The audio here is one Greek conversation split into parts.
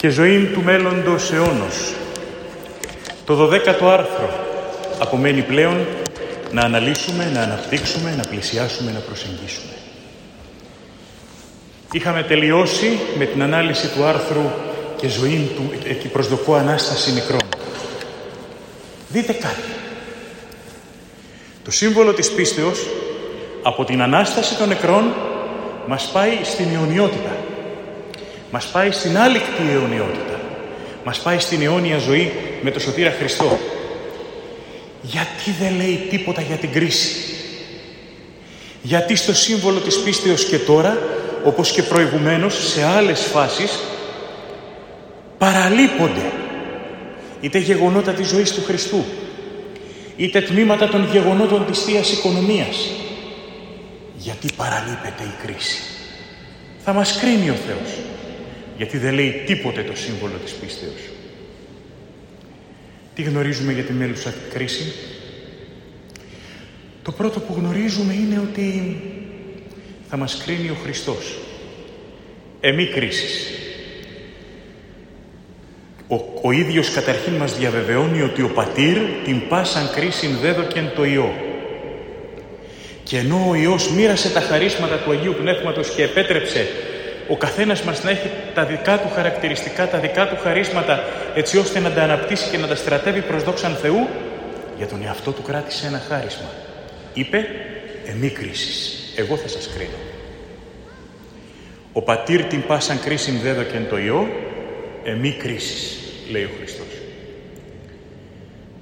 και ζωή του μέλλοντος αιώνος. Το δωδέκατο άρθρο απομένει πλέον να αναλύσουμε, να αναπτύξουμε, να πλησιάσουμε, να προσεγγίσουμε. Είχαμε τελειώσει με την ανάλυση του άρθρου και ζωή του και προσδοκώ Ανάσταση νεκρών. Δείτε κάτι. Το σύμβολο της πίστεως από την Ανάσταση των νεκρών μας πάει στην αιωνιότητα. Μας πάει στην άλικτη αιωνιότητα. Μας πάει στην αιώνια ζωή με το Σωτήρα Χριστό. Γιατί δεν λέει τίποτα για την κρίση; Γιατί στο σύμβολο της πίστεως και τώρα, όπως και προηγουμένως σε άλλες φάσεις, παραλείπονται είτε γεγονότα της ζωής του Χριστού, είτε τμήματα των γεγονότων της Θείας Οικονομίας. Γιατί παραλείπεται η κρίση; Θα μας κρίνει ο Θεός. Γιατί δεν λέει τίποτε το σύμβολο της πίστεως. Τι γνωρίζουμε για τη μέλουσα κρίση; Το πρώτο που γνωρίζουμε είναι ότι θα μας κρίνει ο Χριστός. Εμή κρίσεις. Ο, ο ίδιος καταρχήν μας διαβεβαιώνει ότι ο Πατήρ την πάσαν κρίση δέδοκεν το Υιό. Και ενώ ο Υιός μοίρασε τα χαρίσματα του Αγίου Πνεύματος και επέτρεψε ο καθένας μας να έχει τα δικά του χαρακτηριστικά, τα δικά του χαρίσματα έτσι ώστε να τα αναπτύσσει και να τα στρατεύει προς δόξαν Θεού, για τον εαυτό του κράτησε ένα χάρισμα. Είπε, εμή κρίσεις, εγώ θα σας κρίνω. Ο πατήρ την πάσαν κρίσιν δέδοκεν το Υιό, εμή κρίσεις, λέει ο Χριστός.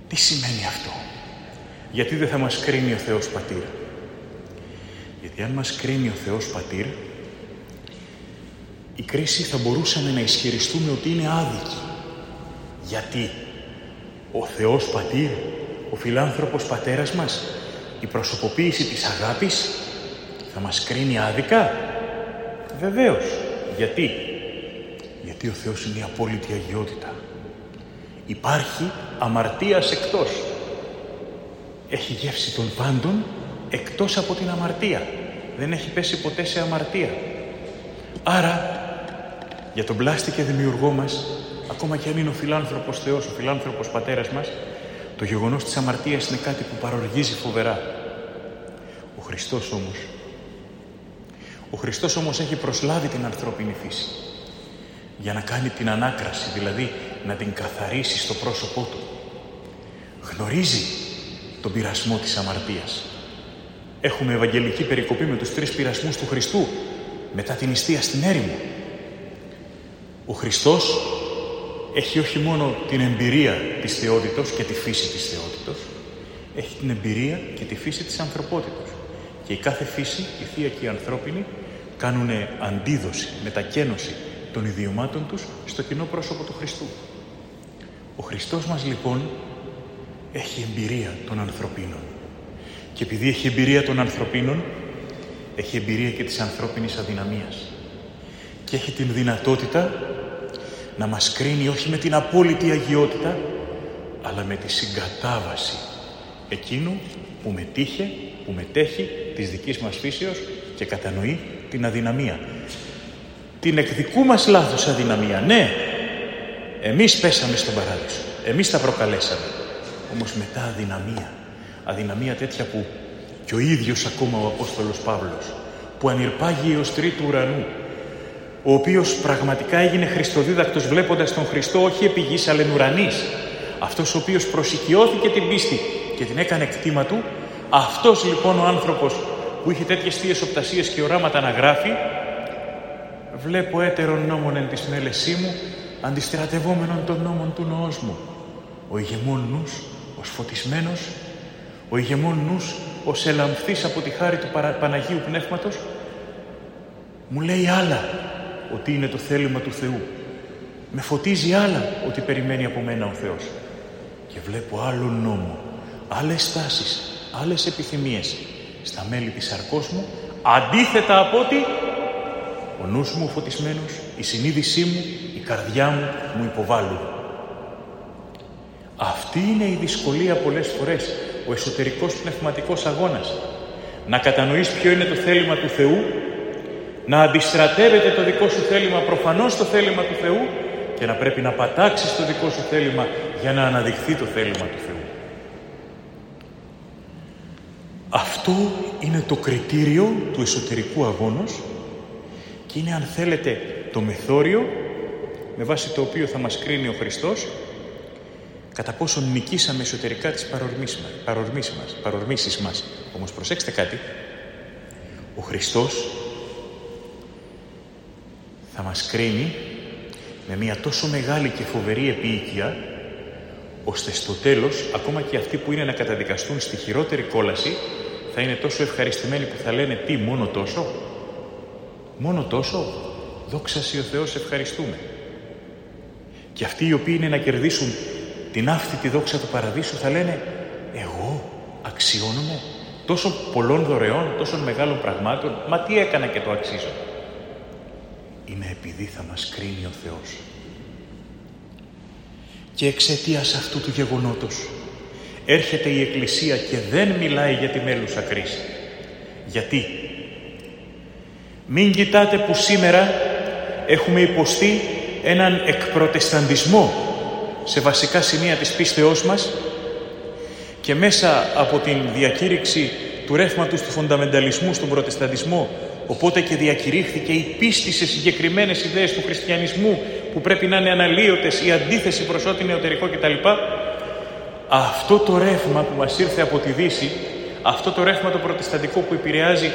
Τι σημαίνει αυτό; Γιατί δεν θα μας κρίνει ο Θεός Πατήρ; Γιατί αν μας κρίνει ο Θεός Πατήρ, η κρίση θα μπορούσαμε να ισχυριστούμε ότι είναι άδικη. Γιατί; Ο Θεός Πατήρ, ο φιλάνθρωπος Πατέρας μας, η προσωποποίηση της αγάπης θα μας κρίνει άδικα; Βεβαίως. Γιατί; Γιατί ο Θεός είναι η απόλυτη αγιότητα. Υπάρχει αμαρτίας εκτός. Έχει γεύση των πάντων εκτός από την αμαρτία. Δεν έχει πέσει ποτέ σε αμαρτία. Άρα, για τον πλάστη και δημιουργό μας, ακόμα και αν είναι ο φιλάνθρωπος Θεός, ο φιλάνθρωπος Πατέρας μας, το γεγονός της αμαρτίας είναι κάτι που παροργίζει φοβερά. Ο Χριστός όμως, ο Χριστός όμως έχει προσλάβει την ανθρώπινη φύση για να κάνει την ανάκραση, δηλαδή να την καθαρίσει στο πρόσωπό του. Γνωρίζει τον πειρασμό της αμαρτίας. Έχουμε ευαγγελική περικοπή με τους τρεις πειρασμούς του Χριστού μετά την νηστεία στην έρημο. Ο Χριστός έχει όχι μόνο την εμπειρία της θεότητος και τη φύση της θεότητος, έχει την εμπειρία και τη φύση της ανθρωπότητος. Και η κάθε φύση, η θεία και η ανθρώπινη, κάνουν αντίδοση, μετακένωση των ιδιωμάτων τους στο κοινό πρόσωπο του Χριστού. Ο Χριστός μας λοιπόν έχει εμπειρία των ανθρωπίνων. Και επειδή έχει εμπειρία των ανθρωπίνων, έχει εμπειρία και της ανθρώπινης αδυναμίας. Και έχει την δυνατότητα να μας κρίνει όχι με την απόλυτη αγιότητα, αλλά με τη συγκατάβαση εκείνου που μετήχε, που μετέχει της δικής μας φύσεως και κατανοεί την αδυναμία. Την εκ δικού μας λάθος αδυναμία, ναι. Εμείς πέσαμε στον παράδεισο. Εμείς τα προκαλέσαμε. Όμως μετά αδυναμία. Αδυναμία τέτοια που και ο ίδιος ακόμα ο Απόστολος Παύλος που ανηρπάγει ως τρίτου ουρανού ο οποίος πραγματικά έγινε χριστοδίδακτος βλέποντας τον Χριστό όχι επί γης αλλά ουρανής. Αυτός ο οποίος προσοικειώθηκε την πίστη και την έκανε κτήμα του αυτός λοιπόν ο άνθρωπος που είχε τέτοιες θείες οπτασίες και οράματα να γράφει βλέπω έτερον νόμον εν της μέλεσή μου αντιστρατευόμενον των νόμων του νοός μου. Ο ηγεμόν νους, ο φωτισμένος ο ηγεμόν νους, ως ελαμφθής από τη χάρη του Παναγίου Πνεύματος, μου λέει άλλα ότι είναι το θέλημα του Θεού. Με φωτίζει άλλα ότι περιμένει από μένα ο Θεός. Και βλέπω άλλον νόμο, άλλες τάσεις, άλλες επιθυμίες στα μέλη της σαρκός μου, αντίθετα από ότι ο νους μου ο φωτισμένος, η συνείδησή μου, η καρδιά μου μου υποβάλλουν. Αυτή είναι η δυσκολία πολλές φορές ο εσωτερικός πνευματικός αγώνας. Να κατανοείς ποιο είναι το θέλημα του Θεού, να αντιστρατεύεται το δικό σου θέλημα προφανώς το θέλημα του Θεού και να πρέπει να πατάξεις το δικό σου θέλημα για να αναδειχθεί το θέλημα του Θεού. Αυτό είναι το κριτήριο του εσωτερικού αγώνος και είναι αν θέλετε το μεθόριο με βάση το οποίο θα μας κρίνει ο Χριστός κατά πόσο νικήσαμε εσωτερικά τις παρορμήσεις μας, παρορμήσεις μας, παρορμήσεις μας. Όμως προσέξτε κάτι, ο Χριστός θα μας κρίνει με μια τόσο μεγάλη και φοβερή επίοικια ώστε στο τέλος, ακόμα και αυτοί που είναι να καταδικαστούν στη χειρότερη κόλαση, θα είναι τόσο ευχαριστημένοι που θα λένε τι, μόνο τόσο; Μόνο τόσο; Δόξα ο Θεός, ευχαριστούμε. Και αυτοί οι οποίοι είναι να κερδίσουν την άφθητη δόξα του παραδείσου θα λένε εγώ αξιώνομαι τόσο πολλών δωρεών, τόσο μεγάλων πραγμάτων, μα τι έκανα και το αξίζω. Είναι επειδή θα μας κρίνει ο Θεός. Και εξαιτίας αυτού του γεγονότος έρχεται η Εκκλησία και δεν μιλάει για τη μέλουσα κρίση. Γιατί; Μην κοιτάτε που σήμερα έχουμε υποστεί έναν εκπροτεσταντισμό σε βασικά σημεία της πίστεώς μας και μέσα από την διακήρυξη του ρεύματος του φονταμενταλισμού στον προτεσταντισμό οπότε και διακηρύχθηκε η πίστη σε συγκεκριμένες ιδέες του χριστιανισμού που πρέπει να είναι αναλύωτες, η αντίθεση προς ό,τι νεωτερικό κτλ. Αυτό το ρεύμα που μας ήρθε από τη Δύση, αυτό το ρεύμα το προτεσταντικό που επηρεάζει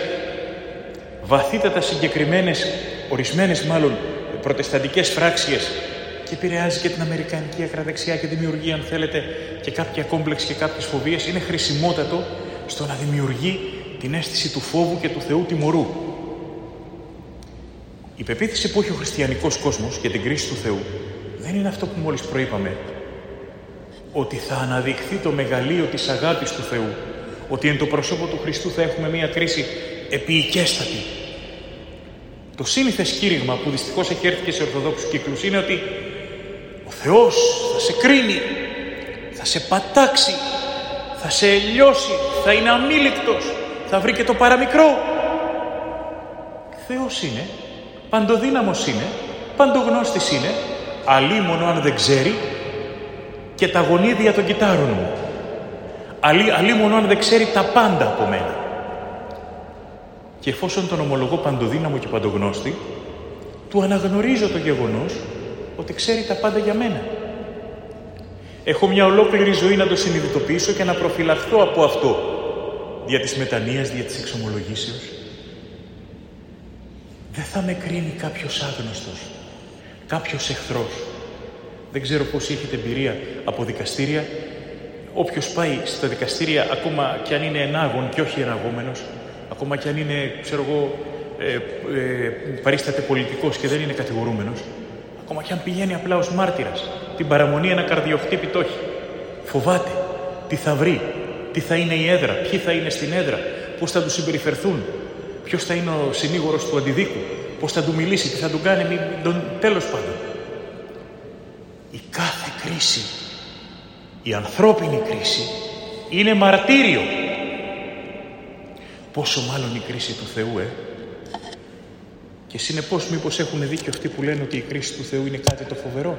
βαθύτατα συγκεκριμένες, ορισμένες μάλλον προτεσταντικές φράξιες και επηρεάζει και την Αμερικανική ακραδεξιά και δημιουργεί, αν θέλετε, και κάποια κόμπλεξ και κάποιες φοβίες, είναι χρησιμότατο στο να δημιουργεί την αίσθηση του φόβου και του Θεού τιμωρού. Η πεποίθηση που έχει ο χριστιανικός κόσμος για την κρίση του Θεού δεν είναι αυτό που μόλις προείπαμε, ότι θα αναδειχθεί το μεγαλείο της αγάπης του Θεού, ότι εν το προσώπο του Χριστού θα έχουμε μία κρίση επίοικέστατη, το σύνηθες κήρυγμα που δυστυχώς έχει έρθει και σε ορθοδόξους κύκλους είναι ότι ο Θεός θα σε κρίνει, θα σε πατάξει, θα σε λιώσει, θα είναι αμήλικτος, θα βρει και το παραμικρό. Θεός είναι, παντοδύναμος είναι, παντογνώστης είναι, αλίμονο αν δεν ξέρει και τα γονίδια των κυτάρων μου. Αλή, αλίμονο αν δεν ξέρει τα πάντα από μένα. Και εφόσον τον ομολογώ παντοδύναμο και παντογνώστη, του αναγνωρίζω το γεγονός ότι ξέρει τα πάντα για μένα. Έχω μια ολόκληρη ζωή να το συνειδητοποιήσω και να προφυλαχθώ από αυτό δια της μετανοίας, δια της εξομολογήσεως. Δεν θα με κρίνει κάποιος άγνωστος, κάποιος εχθρός. Δεν ξέρω πώς έχετε εμπειρία από δικαστήρια. Όποιος πάει στα δικαστήρια, ακόμα και αν είναι ενάγων και όχι εναγόμενος, ακόμα και αν είναι, ξέρω εγώ, ε, ε, παρίσταται πολιτικός και δεν είναι κατηγορούμενος, ακόμα και αν πηγαίνει απλά ως μάρτυρας, την παραμονή ένα καρδιοχτύπητο όχι. Φοβάται τι θα βρει, τι θα είναι η έδρα, ποιοι θα είναι στην έδρα, πώς θα τους συμπεριφερθούν, ποιος θα είναι ο συνήγορος του αντιδίκου, πώς θα του μιλήσει, τι θα του κάνει, μην, τον, τέλος πάντων. Η κάθε κρίση, η ανθρώπινη κρίση, είναι μαρτύριο Πόσο μάλλον η κρίση του Θεού, ε; Και συνεπώς μήπως έχουν δίκιο αυτοί που λένε ότι η κρίση του Θεού είναι κάτι το φοβερό;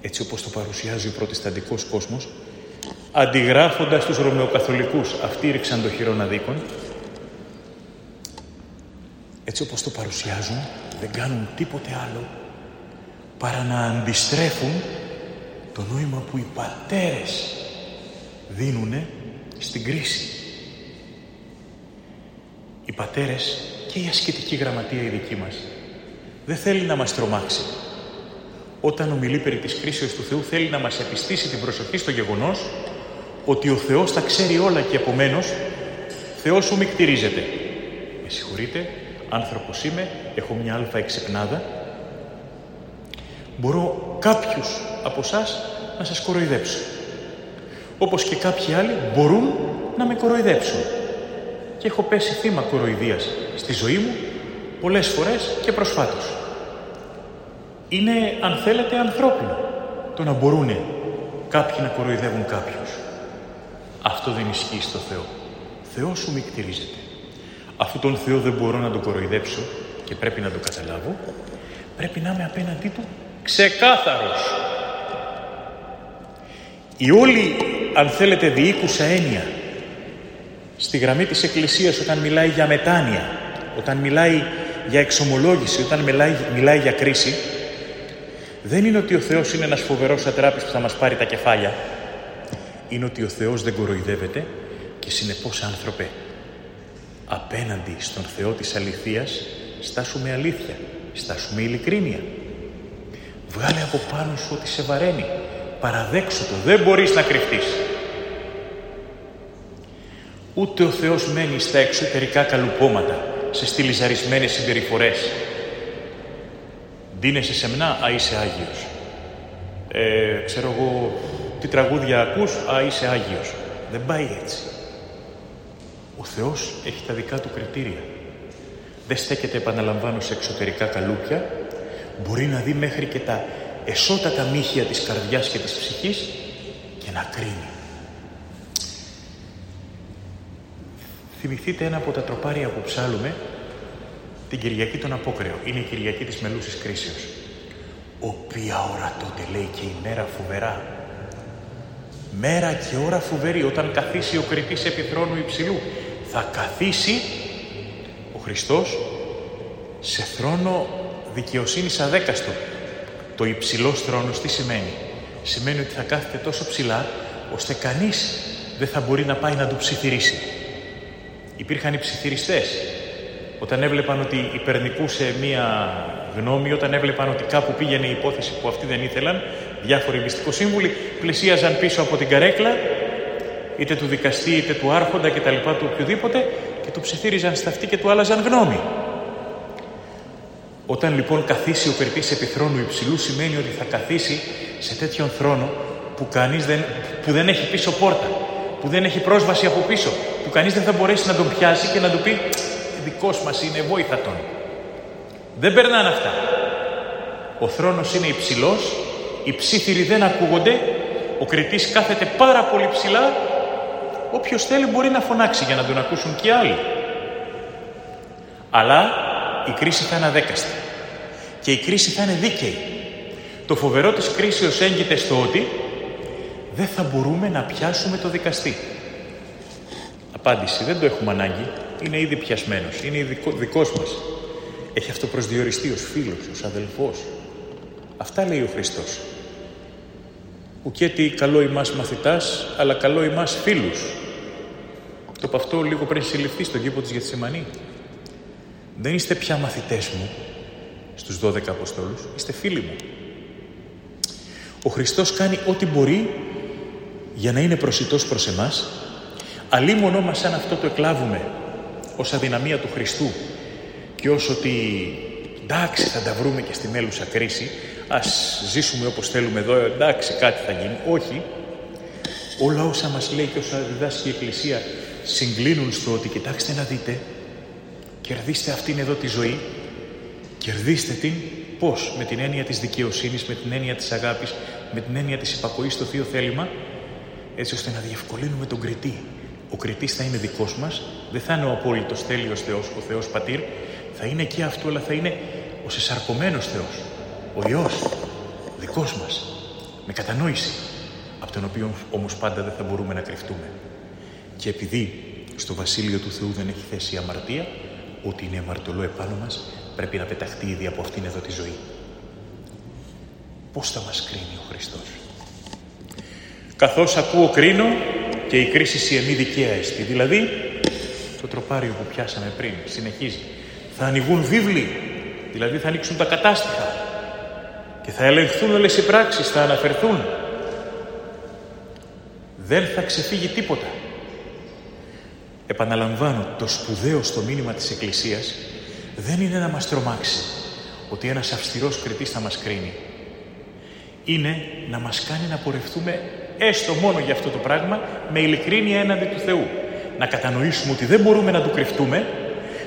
Έτσι όπως το παρουσιάζει ο προτεσταντικός κόσμος, αντιγράφοντας τους Ρωμαιοκαθολικούς, αυτοί ρίξαν το χειρόν αδίκον, έτσι όπως το παρουσιάζουν, δεν κάνουν τίποτε άλλο παρά να αντιστρέφουν το νόημα που οι πατέρες δίνουνε στην κρίση οι πατέρες και η ασκητική γραμματεία η δική μας δεν θέλει να μας τρομάξει. Όταν ομιλεί περί της κρίσεως του Θεού θέλει να μας επιστήσει την προσοχή στο γεγονός ότι ο Θεός τα ξέρει όλα και επομένως Θεός σου μικτηρίζεται. Με συγχωρείτε, άνθρωπος είμαι, έχω μια αλφα εξυπνάδα. Μπορώ κάποιους από εσάς να σας κοροϊδέψω. Όπως και κάποιοι άλλοι μπορούν να με κοροϊδέψουν και έχω πέσει θύμα κοροϊδίας στη ζωή μου πολλές φορές και προσφάτως. Είναι, αν θέλετε, ανθρώπινο το να μπορούν κάποιοι να κοροϊδεύουν κάποιους. Αυτό δεν ισχύει στο Θεό. Θεός σου μικτηρίζεται. Αφού τον Θεό δεν μπορώ να τον κοροϊδέψω και πρέπει να το καταλάβω, πρέπει να είμαι απέναντί του Ξεκάθαρος. Η όλη, αν θέλετε, διοίκουσα έννοια στη γραμμή της Εκκλησίας όταν μιλάει για μετάνοια, όταν μιλάει για εξομολόγηση, όταν μιλάει, μιλάει για κρίση, δεν είναι ότι ο Θεός είναι ένας φοβερός ατράπης που θα μας πάρει τα κεφάλια. Είναι ότι ο Θεός δεν κοροϊδεύεται και συνεπώς άνθρωπε. Απέναντι στον Θεό της αληθείας στάσουμε αλήθεια, στάσουμε ειλικρίνεια. Βγάλε από πάνω σου ότι σε βαραίνει. Παραδέξου το, δεν μπορείς να κρυφτείς. Ούτε ο Θεός μένει στα εξωτερικά καλουπώματα, σε στυλιζαρισμένες συμπεριφορές. Ντύνεσαι σεμνά, α είσαι Άγιος. Ε, ξέρω εγώ, τι τραγούδια ακούς, α είσαι Άγιος. Δεν πάει έτσι. Ο Θεός έχει τα δικά του κριτήρια. Δεν στέκεται, επαναλαμβάνω, σε εξωτερικά καλούπια. Μπορεί να δει μέχρι και τα εσώτατα μύχια της καρδιάς και της ψυχής και να κρίνει. Θυμηθείτε ένα από τα τροπάρια που ψάλουμε την Κυριακή των Απόκρεων. Είναι η Κυριακή της Μελούσης Κρίσεως. Οποία ώρα τότε λέει και η μέρα φοβερά. Μέρα και ώρα φοβερή όταν καθίσει ο κριτής επί θρόνου υψηλού. Θα καθίσει ο Χριστός σε θρόνο δικαιοσύνης αδέκαστο. Το υψηλός θρόνος τι σημαίνει; Σημαίνει ότι θα κάθεται τόσο ψηλά ώστε κανείς δεν θα μπορεί να πάει να του ψιθυρίσει. Υπήρχαν οι ψιθυριστές. Όταν έβλεπαν ότι υπερνικούσε μία γνώμη, όταν έβλεπαν ότι κάπου πήγαινε η υπόθεση που αυτοί δεν ήθελαν, διάφοροι μυστικοσύμβουλοι πλησίαζαν πίσω από την καρέκλα, είτε του δικαστή είτε του άρχοντα κτλ. του οποιοδήποτε και του ψιθύριζαν στα αυτή και του άλλαζαν γνώμη. Όταν λοιπόν καθίσει ο κριτής επί θρόνου υψηλού σημαίνει ότι θα καθίσει σε τέτοιον θρόνο που, κανείς δεν, που δεν έχει πίσω πόρτα, που δεν έχει πρόσβαση από πίσω, που κανείς δεν θα μπορέσει να τον πιάσει και να του πει δικός μας είναι, βόηθα τον. Δεν περνάνε αυτά. Ο θρόνος είναι υψηλός, οι ψήθυροι δεν ακούγονται, ο κριτής κάθεται πάρα πολύ ψηλά, όποιος θέλει μπορεί να φωνάξει για να τον ακούσουν και άλλοι. Αλλά η κρίση θα είναι αδέκαστη και η κρίση θα είναι δίκαιη. Το φοβερό της κρίσεως έγκυται στο ότι δεν θα μπορούμε να πιάσουμε το δικαστή. Απάντηση, δεν το έχουμε ανάγκη. Είναι ήδη πιασμένος, είναι δικό, δικός μας. Έχει αυτό προσδιοριστεί ως φίλος, ως αδελφός. Αυτά λέει ο Χριστός. Ουκέτι καλό ημάς μαθητάς, αλλά καλό ημάς φίλους. Το από αυτό λίγο πριν συλληφθεί στον κήπο της Γεθσημανή. Δεν είστε πια μαθητές μου στους 12 Αποστόλους, είστε φίλοι μου. Ο Χριστός κάνει ό,τι μπορεί για να είναι προσιτός προς εμάς, αλίμονό μας αν αυτό το εκλάβουμε ως αδυναμία του Χριστού και ως ότι εντάξει θα τα βρούμε και στη μέλουσα κρίση, ας ζήσουμε όπως θέλουμε εδώ, εντάξει κάτι θα γίνει. Όχι, όλα όσα μας λέει και όσα διδάσκει η Εκκλησία συγκλίνουν στο ότι κοιτάξτε να δείτε, κερδίστε αυτήν εδώ τη ζωή, κερδίστε την πώς, με την έννοια της δικαιοσύνης, με την έννοια της αγάπης, με την έννοια της υπακοής στο Θείο Θέλημα, έτσι ώστε να διευκολύνουμε τον κριτή. Ο κριτής θα είναι δικός μας, δεν θα είναι ο απόλυτος τέλειος Θεός, ο Θεός Πατήρ, θα είναι και αυτό, αλλά θα είναι ο σεσαρκωμένος Θεός, ο Υιός, δικός μας, με κατανόηση, από τον οποίο όμως πάντα δεν θα μπορούμε να κρυφτούμε. Και επειδή στο Βασίλειο του Θεού δεν έχει θέση η αμαρτία, ότι είναι αμαρτωλό επάνω μας, πρέπει να πεταχτεί ήδη από αυτήν εδώ τη ζωή. Πώς θα μας κρίνει ο Χριστός; Καθώς ακούω κρίνω και η κρίση εμή δικαία εστί. Δηλαδή, το τροπάριο που πιάσαμε πριν συνεχίζει. Θα ανοιγούν βίβλοι, δηλαδή θα ανοίξουν τα κατάστοιχα και θα ελεγχθούν όλες οι πράξεις, θα αναφερθούν. Δεν θα ξεφύγει τίποτα. Επαναλαμβάνω, το σπουδαίο στο μήνυμα της Εκκλησίας δεν είναι να μας τρομάξει ότι ένας αυστηρός κριτής θα μας κρίνει. Είναι να μας κάνει να πορευτούμε έστω μόνο για αυτό το πράγμα με ειλικρίνεια έναντι του Θεού. Να κατανοήσουμε ότι δεν μπορούμε να του κρυφτούμε,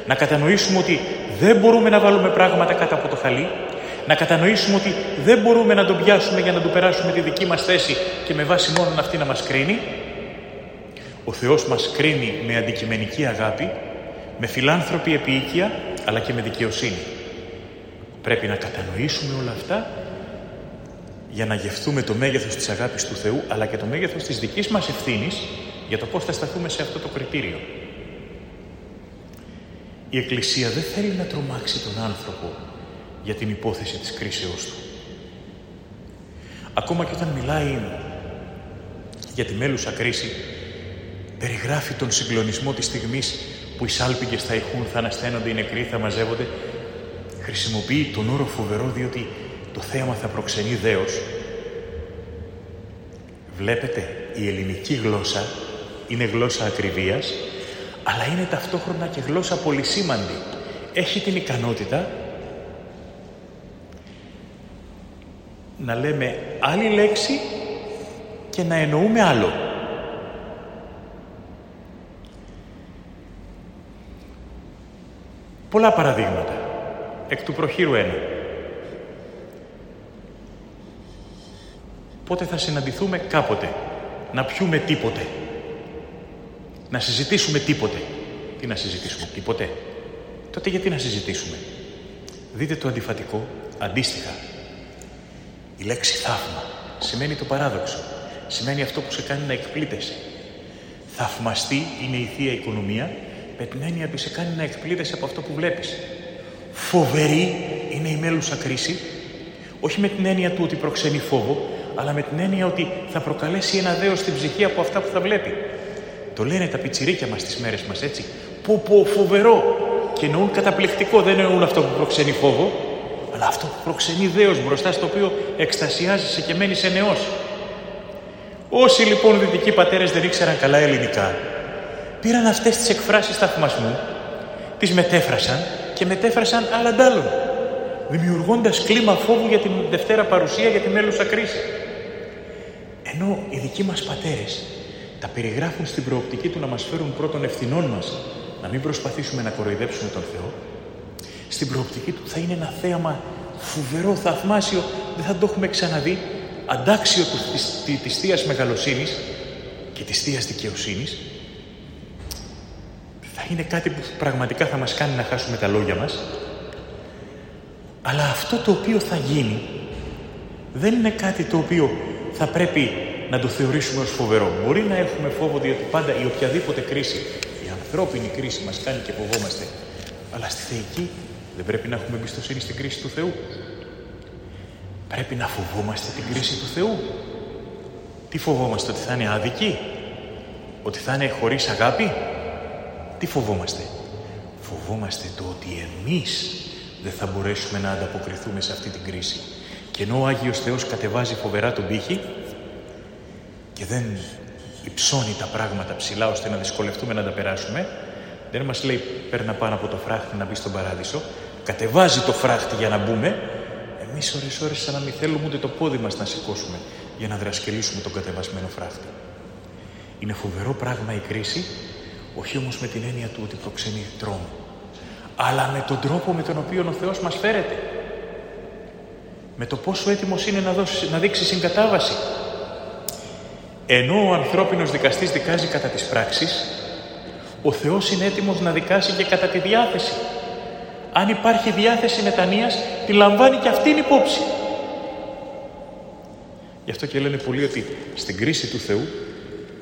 να κατανοήσουμε ότι δεν μπορούμε να βάλουμε πράγματα κάτω από το χαλί, να κατανοήσουμε ότι δεν μπορούμε να τον πιάσουμε για να του περάσουμε τη δική μας θέση και με βάση μόνο αυτή να μας κρίνει. Ο Θεός μας κρίνει με αντικειμενική αγάπη, με φιλάνθρωπη επίοικια, αλλά και με δικαιοσύνη. Πρέπει να κατανοήσουμε όλα αυτά για να γευτούμε το μέγεθος της αγάπης του Θεού, αλλά και το μέγεθος της δικής μας ευθύνης για το πώς θα σταθούμε σε αυτό το κριτήριο. Η Εκκλησία δεν θέλει να τρομάξει τον άνθρωπο για την υπόθεση της κρίσεώς του. Ακόμα και όταν μιλάει για τη μέλουσα κρίση, περιγράφει τον συγκλονισμό της στιγμής που οι σάλπιγγες θα ηχούν, θα ανασταίνονται, οι νεκροί θα μαζεύονται. Χρησιμοποιεί τον όρο φοβερό διότι το θέαμα θα προξενεί δέος. Βλέπετε, η ελληνική γλώσσα είναι γλώσσα ακριβίας, αλλά είναι ταυτόχρονα και γλώσσα πολυσήμαντη. Έχει την ικανότητα να λέμε άλλη λέξη και να εννοούμε άλλο. Πολλά παραδείγματα. Εκ του προχείρου ένα. Πότε θα συναντηθούμε; Κάποτε. Να πιούμε τίποτε. Να συζητήσουμε τίποτε. Τι να συζητήσουμε, τίποτε. Τότε γιατί να συζητήσουμε; Δείτε το αντιφατικό, αντίστοιχα. Η λέξη θαύμα σημαίνει το παράδοξο. Σημαίνει αυτό που σε κάνει να εκπλήτεσαι. Θαυμαστή είναι η Θεία Οικονομία με την έννοια ότι σε κάνει να εκπλήτεσαι από αυτό που βλέπεις. Φοβερή είναι η μέλουσα κρίση, όχι με την έννοια του ότι προξενεί φόβο, αλλά με την έννοια ότι θα προκαλέσει ένα δέος στην ψυχή από αυτά που θα βλέπει. Το λένε τα πιτσιρίκια μας τις μέρες μας έτσι. Πω πω φοβερό. Και εννοούν καταπληκτικό, δεν εννοούν αυτό που προξενεί φόβο, αλλά αυτό που προξενεί δέος μπροστά στο οποίο εκστασιάζεσαι και μένει νεός. Όσοι λοιπόν δυτικοί πατέρες δεν ήξεραν καλά ελληνικά, πήραν αυτές τις εκφράσεις θαυμασμού, τις μετέφρασαν και μετέφρασαν άλλα ντάλλον, δημιουργώντας κλίμα φόβου για την Δευτέρα παρουσία για τη μέλουσα κρίση. Ενώ οι δικοί μας πατέρες τα περιγράφουν στην προοπτική του να μας φέρουν πρώτων ευθυνών μας, να μην προσπαθήσουμε να κοροϊδέψουμε τον Θεό, στην προοπτική του θα είναι ένα θέαμα φοβερό, θαυμάσιο, δεν θα το έχουμε ξαναδεί, αντάξιο του, της, της Θείας Μεγαλοσύνης και της Θείας Δικαιοσύνης, θα είναι κάτι που πραγματικά θα μας κάνει να χάσουμε τα λόγια μας, αλλά αυτό το οποίο θα γίνει δεν είναι κάτι το οποίο θα πρέπει να το θεωρήσουμε ως φοβερό. Μπορεί να έχουμε φόβο διότι πάντα η οποιαδήποτε κρίση, η ανθρώπινη κρίση μας κάνει και φοβόμαστε. Αλλά στη θεϊκή δεν πρέπει να έχουμε εμπιστοσύνη στην κρίση του Θεού. Πρέπει να φοβόμαστε την κρίση του Θεού. Τι φοβόμαστε, ότι θα είναι άδικη, ότι θα είναι χωρίς αγάπη; Τι φοβόμαστε; Φοβόμαστε το ότι εμείς δεν θα μπορέσουμε να ανταποκριθούμε σε αυτή την κρίση. Και ενώ ο Άγιος Θεός κατεβάζει φοβερά τον πύχη και δεν υψώνει τα πράγματα ψηλά ώστε να δυσκολευτούμε να τα περάσουμε, δεν μας λέει παίρνα πάνω από το φράχτη να μπει στον παράδεισο, κατεβάζει το φράχτη για να μπούμε, εμείς ώρε-ώρε σαν να μην θέλουμε ούτε το πόδι μας να σηκώσουμε για να δρασκελίσουμε τον κατεβασμένο φράχτη. Είναι φοβερό πράγμα η κρίση, όχι όμως με την έννοια του ότι προξενεί τρόμο, αλλά με τον τρόπο με τον οποίο ο Θεός μας φέρεται. Με το πόσο έτοιμος είναι να, δώσει, να δείξει συγκατάβαση. Ενώ ο ανθρώπινος δικαστής δικάζει κατά τις πράξεις, ο Θεός είναι έτοιμος να δικάσει και κατά τη διάθεση αν υπάρχει διάθεση μετανοίας, τη λαμβάνει και αυτήν υπόψη. Γι' αυτό και λένε πολλοί ότι στην κρίση του Θεού,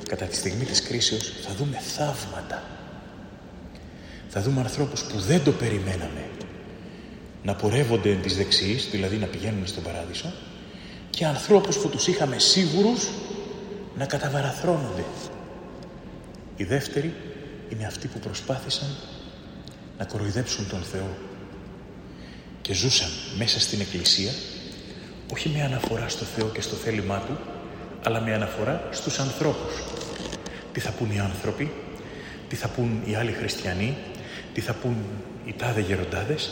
κατά τη στιγμή της κρίσεως, θα δούμε θαύματα. Θα δούμε ανθρώπους που δεν το περιμέναμε να πορεύονται εν της δεξιής, δηλαδή να πηγαίνουν στον παράδεισο, και ανθρώπους που τους είχαμε σίγουρους να καταβαραθρώνονται. Οι δεύτεροι είναι αυτοί που προσπάθησαν να κοροϊδέψουν τον Θεό και ζούσαν μέσα στην Εκκλησία όχι με αναφορά στο Θεό και στο θέλημά Του αλλά με αναφορά στους ανθρώπους. Τι θα πούν οι άνθρωποι, τι θα πούν οι άλλοι χριστιανοί, τι θα πούν οι τάδε γεροντάδες,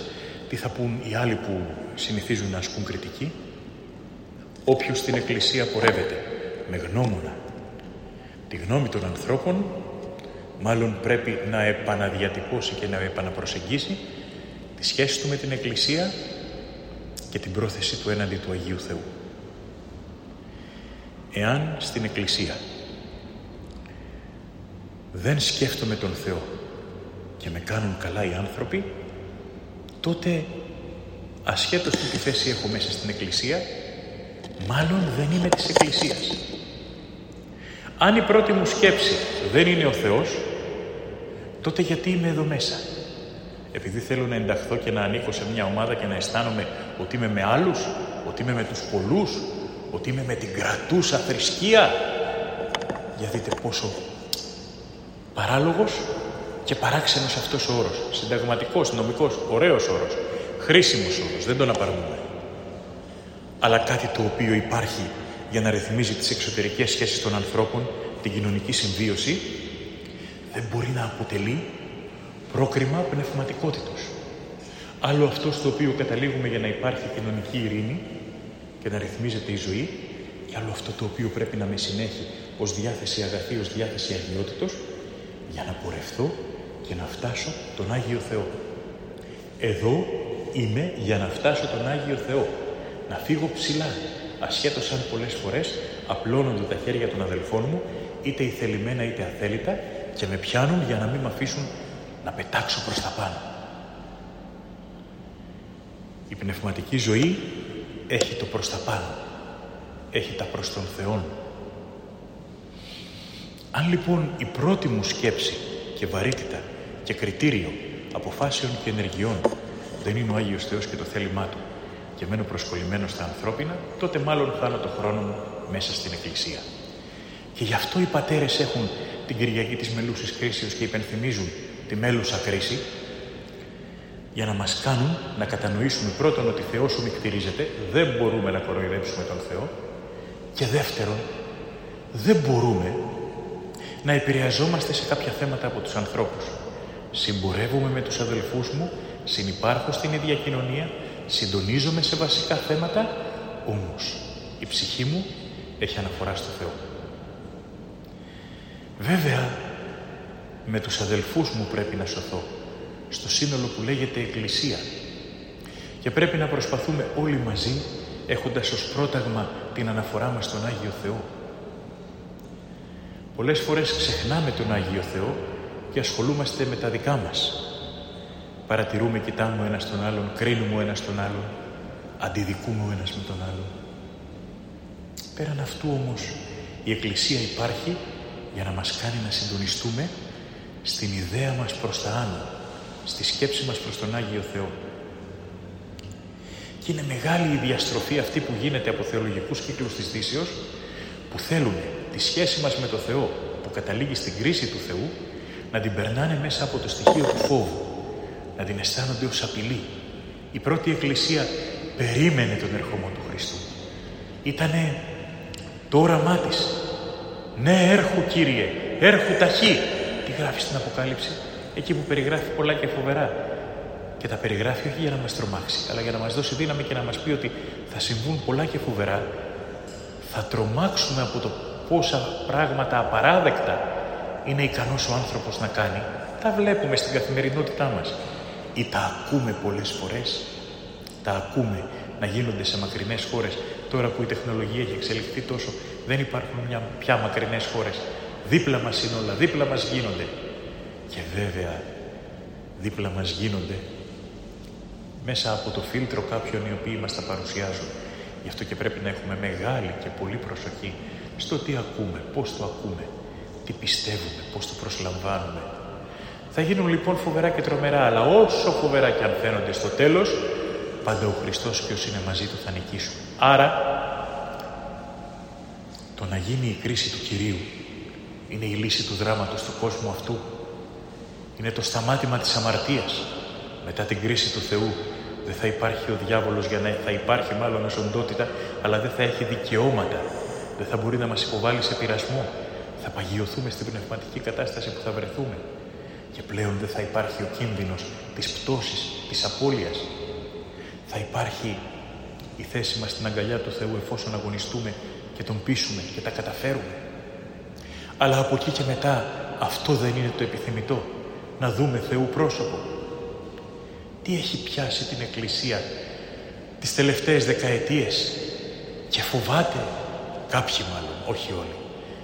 τι θα πούν οι άλλοι που συνηθίζουν να ασκούν κριτική. Όποιος στην Εκκλησία πορεύεται με γνώμονα τη γνώμη των ανθρώπων μάλλον πρέπει να επαναδιατυπώσει και να επαναπροσεγγίσει τη σχέση του με την Εκκλησία και την πρόθεση του έναντι του Αγίου Θεού. Εάν στην Εκκλησία δεν σκέφτομαι τον Θεό και με κάνουν καλά οι άνθρωποι, τότε ασχέτως τι θέση έχω μέσα στην Εκκλησία, μάλλον δεν είμαι της Εκκλησίας. Αν η πρώτη μου σκέψη δεν είναι ο Θεός, τότε γιατί είμαι εδώ μέσα; Επειδή θέλω να ενταχθώ και να ανήκω σε μια ομάδα και να αισθάνομαι ότι είμαι με άλλους, ότι είμαι με τους πολλούς, ότι είμαι με την κρατούσα θρησκεία. Για δείτε πόσο παράλογος και παράξενος αυτός ο όρος. Συνταγματικός, νομικός, ωραίος όρος. Χρήσιμος όρος, δεν τον απαρνούμε. Αλλά κάτι το οποίο υπάρχει για να ρυθμίζει τις εξωτερικές σχέσεις των ανθρώπων, την κοινωνική συμβίωση, δεν μπορεί να αποτελεί πρόκριμα πνευματικότητος. Άλλο αυτό στο οποίο καταλήγουμε για να υπάρχει κοινωνική ειρήνη και να ρυθμίζεται η ζωή, και άλλο αυτό το οποίο πρέπει να με συνέχει ως διάθεση αγαθή, ως διάθεση αγιότητος, για να πορευθώ και να φτάσω τον Άγιο Θεό. Εδώ είμαι για να φτάσω τον Άγιο Θεό. Να φύγω ψηλά, ασχέτως αν πολλές φορές απλώνονται τα χέρια των αδελφών μου, είτε ηθελημένα είτε αθέλητα, και με πιάνουν για να μην με αφήσουν να πετάξω προς τα πάνω. Η πνευματική ζωή έχει το προς τα πάνω. Έχει τα προς τον Θεόν. Αν λοιπόν η πρώτη μου σκέψη και βαρύτητα και κριτήριο αποφάσεων και ενεργειών δεν είναι ο Άγιος Θεός και το θέλημά Του και μένω προσκολλημένος στα ανθρώπινα, τότε μάλλον χάνω το χρόνο μου μέσα στην Εκκλησία. Και γι' αυτό οι πατέρες έχουν την Κυριακή της Μελούσης Κρίσεως και υπενθυμίζουν τη μέλουσα κρίση, για να μας κάνουν να κατανοήσουμε πρώτον ότι Θεός σου μικτηρίζεται, δεν μπορούμε να κοροϊδέψουμε τον Θεό και δεύτερον, δεν μπορούμε να επηρεαζόμαστε σε κάποια θέματα από τους ανθρώπους. Συμπορεύομαι με τους αδελφούς μου, συνυπάρχω στην ίδια κοινωνία, συντονίζομαι σε βασικά θέματα, όμως η ψυχή μου έχει αναφορά στο Θεό. Βέβαια, με τους αδελφούς μου πρέπει να σωθώ, στο σύνολο που λέγεται Εκκλησία. Και πρέπει να προσπαθούμε όλοι μαζί, έχοντας ως πρόταγμα την αναφορά μας στον Άγιο Θεό. Πολλές φορές ξεχνάμε τον Άγιο Θεό και ασχολούμαστε με τα δικά μας. Παρατηρούμε, κοιτάμε ο ένας τον άλλον, κρίνουμε ο ένας τον άλλον, αντιδικούμε ο ένας με τον άλλον. Πέραν αυτού όμως, η Εκκλησία υπάρχει για να μας κάνει να συντονιστούμε στην ιδέα μας προς τα άνω, στη σκέψη μας προς τον Άγιο Θεό. Και είναι μεγάλη η διαστροφή αυτή που γίνεται από θεολογικούς κύκλους της Δύσεως που θέλουν τη σχέση μας με το Θεό που καταλήγει στην κρίση του Θεού να την περνάνε μέσα από το στοιχείο του φόβου, να την αισθάνονται ως απειλή. Η πρώτη εκκλησία περίμενε τον ερχομό του Χριστού. Ήτανε το όραμά της. Ναι, έρχου Κύριε, έρχου ταχύ. Τι γράφει στην Αποκάλυψη, εκεί που περιγράφει πολλά και φοβερά. Και τα περιγράφει όχι για να μας τρομάξει, αλλά για να μας δώσει δύναμη και να μας πει ότι θα συμβούν πολλά και φοβερά. Θα τρομάξουμε από το πόσα πράγματα απαράδεκτα είναι ικανός ο άνθρωπος να κάνει. Τα βλέπουμε στην καθημερινότητά μας. Ή τα ακούμε πολλές φορές. Τα ακούμε να γίνονται σε μακρινές χώρες. Τώρα που η τεχνολογία έχει εξελιχθεί τόσο, δεν υπάρχουν μια, πια μακρινές χώρες. Δίπλα μας είναι όλα, δίπλα μας γίνονται. Και βέβαια, δίπλα μας γίνονται μέσα από το φίλτρο κάποιων οι οποίοι μας τα παρουσιάζουν. Γι' αυτό και πρέπει να έχουμε μεγάλη και πολύ προσοχή στο τι ακούμε, πώς το ακούμε, τι πιστεύουμε, πώς το προσλαμβάνουμε. Θα γίνουν λοιπόν φοβερά και τρομερά, αλλά όσο φοβερά και αν φαίνονται στο τέλος, πάντα ο Χριστός και όσοι είναι μαζί του θα νικήσουν. Άρα, το να γίνει η κρίση του Κυρίου είναι η λύση του δράματος του κόσμου αυτού. Είναι το σταμάτημα της αμαρτίας. Μετά την κρίση του Θεού δεν θα υπάρχει ο διάβολος για να θα υπάρχει μάλλον ως οντότητα, αλλά δεν θα έχει δικαιώματα. Δεν θα μπορεί να μας υποβάλει σε πειρασμό. Θα παγιωθούμε στην πνευματική κατάσταση που θα βρεθούμε. Και πλέον δεν θα υπάρχει ο κίνδυνος της πτώσης, της απώλειας. Θα υπάρχει η θέση μας στην αγκαλιά του Θεού εφόσον αγωνιστούμε και τον πείσουμε και τα καταφέρουμε. Αλλά από εκεί και μετά αυτό δεν είναι το επιθυμητό. Να δούμε Θεού πρόσωπο. Τι έχει πιάσει την Εκκλησία τις τελευταίες δεκαετίες; Και φοβάται κάποιοι μάλλον, όχι όλοι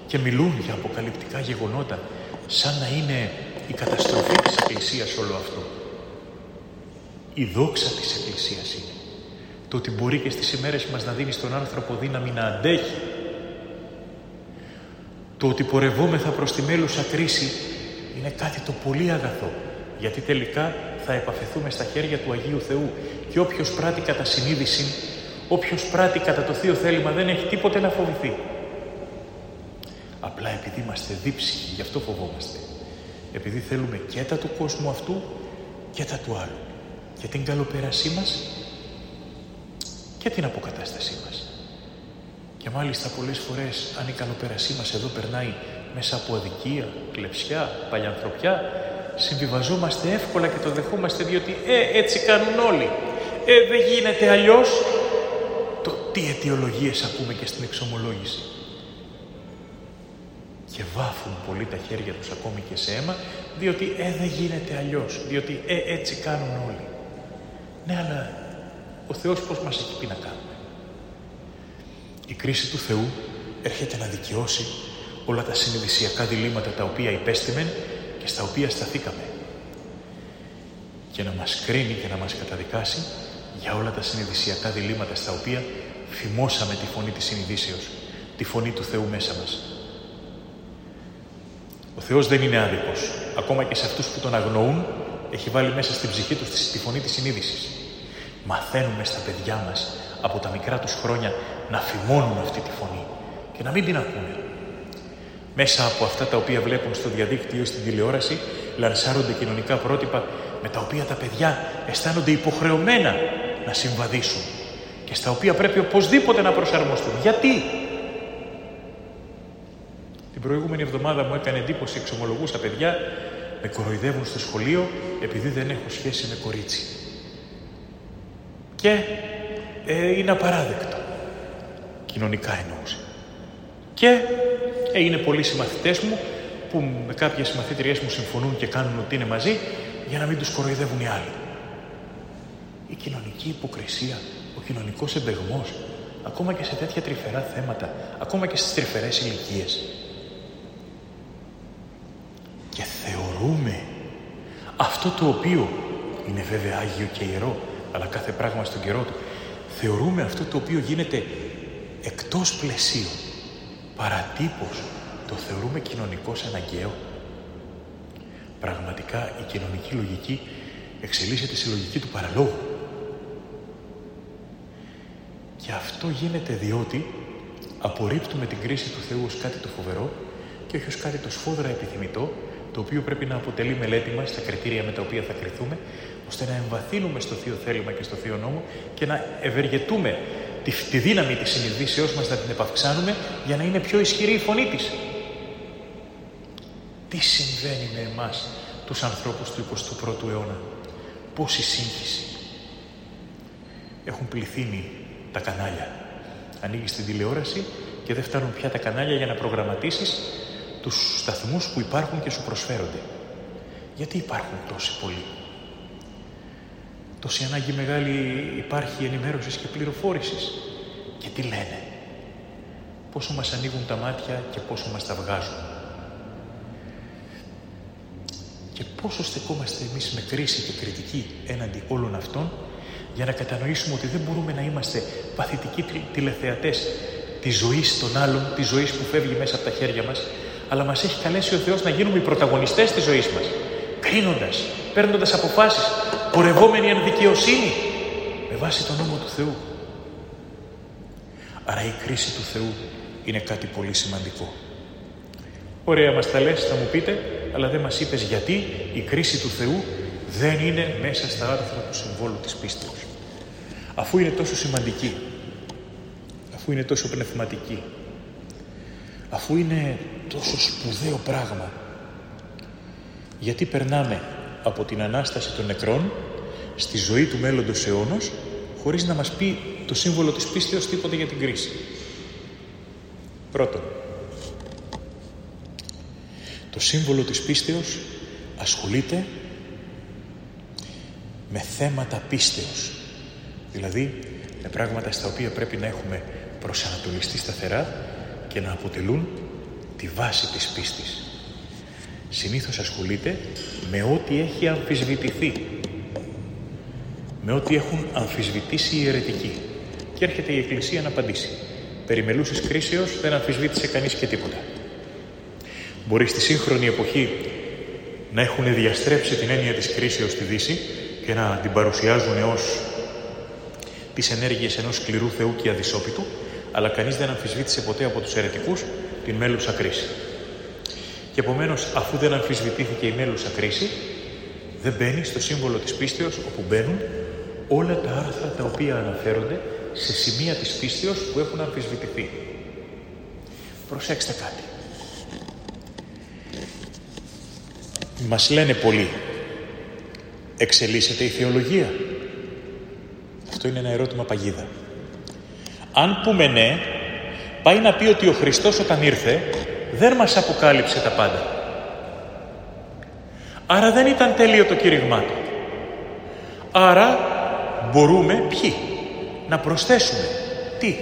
και μιλούν για αποκαλυπτικά γεγονότα σαν να είναι η καταστροφή της Εκκλησίας όλο αυτό. Η δόξα της Εκκλησίας είναι. Το ότι μπορεί και στις ημέρες μας να δίνει στον άνθρωπο δύναμη να αντέχει. Το ότι πορευόμεθα προς τη μέλουσα κρίση είναι κάτι το πολύ αγαθό. Γιατί τελικά θα επαφεθούμε στα χέρια του Αγίου Θεού και όποιος πράττει κατά συνείδηση, όποιος πράττει κατά το Θείο θέλημα δεν έχει τίποτε να φοβηθεί. Απλά επειδή είμαστε δίψυχοι, γι' αυτό φοβόμαστε. Επειδή θέλουμε και τα του κόσμου αυτού και τα του άλλου. Και την καλοπέρασή μας και την αποκατάστασή μας. Και μάλιστα πολλές φορές αν η καλοπέρασή μας εδώ περνάει μέσα από αδικία, κλεψιά, παλιανθρωπιά, συμβιβαζόμαστε εύκολα και το δεχόμαστε διότι «ε, έτσι κάνουν όλοι». «Ε, δεν γίνεται αλλιώς». Το τι αιτιολογίες ακούμε και στην εξομολόγηση. Και βάφουν πολύ τα χέρια τους ακόμη και σε αίμα, διότι «ε, δεν γίνεται αλλιώς», διότι «ε, έτσι κάνουν όλοι». Ναι, αλλά ο Θεός πώς μας έχει πει να κάνουμε; Η κρίση του Θεού έρχεται να δικαιώσει όλα τα συνειδησιακά διλήμματα τα οποία υπέστημεν και στα οποία σταθήκαμε και να μας κρίνει και να μας καταδικάσει για όλα τα συνειδησιακά διλήμματα στα οποία θυμώσαμε τη φωνή της συνειδήσεως, τη φωνή του Θεού μέσα μας. Ο Θεός δεν είναι άδικος. Ακόμα και σε αυτούς που τον αγνοούν, έχει βάλει μέσα στην ψυχή τους τη φωνή της συνείδησης. Μαθαίνουμε στα παιδιά μας από τα μικρά τους χρόνια να φημώνουν αυτή τη φωνή και να μην την ακούνε. Μέσα από αυτά τα οποία βλέπουν στο διαδίκτυο ή στην τηλεόραση, λανσάρονται κοινωνικά πρότυπα με τα οποία τα παιδιά αισθάνονται υποχρεωμένα να συμβαδίσουν και στα οποία πρέπει οπωσδήποτε να προσαρμοστούν. Γιατί; Την προηγούμενη εβδομάδα μου έκανε εντύπωση εξομολογούσα παιδιά με κοροϊδεύουν στο σχολείο επειδή δεν έχω σχέση με κορίτσι. Και ε, είναι απαράδεκτο. Κοινωνικά εννοούσε. Και ε, είναι πολλοί συμμαθητές μου που με κάποιες συμμαθήτριές μου συμφωνούν και κάνουν ότι είναι μαζί για να μην τους κοροϊδεύουν οι άλλοι. Η κοινωνική υποκρισία, ο κοινωνικός εμπεγμός, ακόμα και σε τέτοια τρυφερά θέματα, ακόμα και στις τρυφερές ηλικίες. Και θεωρούμε αυτό το οποίο είναι βέβαια Άγιο και Ιερό, αλλά κάθε πράγμα στον καιρό του, θεωρούμε αυτό το οποίο γίνεται εκτός πλαισίου, παρατύπως, το θεωρούμε κοινωνικός αναγκαίο. Πραγματικά η κοινωνική λογική εξελίσσεται σε λογική του παραλόγου. Και αυτό γίνεται διότι απορρίπτουμε την κρίση του Θεού ως κάτι το φοβερό και όχι ως κάτι το σφόδρα επιθυμητό, το οποίο πρέπει να αποτελεί μελέτη μας στα κριτήρια με τα οποία θα κρυθούμε, ώστε να εμβαθύνουμε στο Θείο Θέλημα και στο Θείο Νόμο και να ευεργετούμε τη, τη δύναμη της συνειδήσεώς μας να την επαυξάνουμε για να είναι πιο ισχυρή η φωνή της. Τι συμβαίνει με εμάς τους ανθρώπους του 21ου αιώνα; Πόση σύγχυση; Έχουν πληθύνει τα κανάλια. Ανοίγεις την τηλεόραση και δεν φτάνουν πια τα κανάλια για να προγραμματίσεις τους σταθμούς που υπάρχουν και σου προσφέρονται. Γιατί υπάρχουν τόσοι πολλοί; Τόση ανάγκη μεγάλη υπάρχει ενημέρωσης και πληροφόρησης. Και τι λένε; Πόσο μας ανοίγουν τα μάτια και πόσο μας τα βγάζουν. Και πόσο στεκόμαστε εμείς με κρίση και κριτική έναντι όλων αυτών για να κατανοήσουμε ότι δεν μπορούμε να είμαστε παθητικοί τηλεθεατές της ζωής των άλλων, της ζωής που φεύγει μέσα από τα χέρια μας, αλλά μας έχει καλέσει ο Θεός να γίνουμε οι πρωταγωνιστές της ζωής μας, κρίνοντας, παίρνοντας αποφάσεις, πορευόμενοι εν δικαιοσύνη, με βάση τον νόμο του Θεού. Άρα η κρίση του Θεού είναι κάτι πολύ σημαντικό. Ωραία μας τα λες, θα μου πείτε, αλλά δεν μας είπες γιατί η κρίση του Θεού δεν είναι μέσα στα άρθρα του συμβόλου της πίστεως. Αφού είναι τόσο σημαντική, αφού είναι τόσο πνευματική, αφού είναι τόσο σπουδαίο πράγμα, γιατί περνάμε από την Ανάσταση των νεκρών στη ζωή του μέλλοντος αιώνος χωρίς να μας πει το σύμβολο της πίστεως τίποτα για την κρίση. Πρώτον, το σύμβολο της πίστεως ασχολείται με θέματα πίστεως. Δηλαδή, με πράγματα στα οποία πρέπει να έχουμε προσανατολιστεί σταθερά και να αποτελούν τη βάση της πίστης. Συνήθως ασχολείται με ό,τι έχει αμφισβητηθεί. με ό,τι έχουν αμφισβητήσει οι αιρετικοί. Και έρχεται η Εκκλησία να απαντήσει. Περιμελούσης κρίσεως δεν αμφισβήτησε κανείς και τίποτα. Μπορεί στη σύγχρονη εποχή να έχουν διαστρέψει την έννοια της κρίσεως στη Δύση και να την παρουσιάζουν ως τις ενέργειες ενός σκληρού Θεού και αδυσόπιτου, αλλά κανείς δεν αμφισβήτησε ποτέ από τους αιρετικούς την μέλουσα κρίση. Και επομένως, αφού δεν αμφισβητήθηκε η μέλουσα κρίση, δεν μπαίνει στο σύμβολο της πίστεως όπου μπαίνουν όλα τα άρθρα τα οποία αναφέρονται σε σημεία της πίστεως που έχουν αμφισβητηθεί. Προσέξτε κάτι. Μας λένε πολλοί, εξελίσσεται η θεολογία. Αυτό είναι ένα ερώτημα παγίδα. Αν πούμε ναι, πάει να πει ότι ο Χριστός όταν ήρθε δεν μας αποκάλυψε τα πάντα. Άρα δεν ήταν τέλειο το κήρυγμά του. Άρα μπορούμε ποιοι να προσθέσουμε. Τι;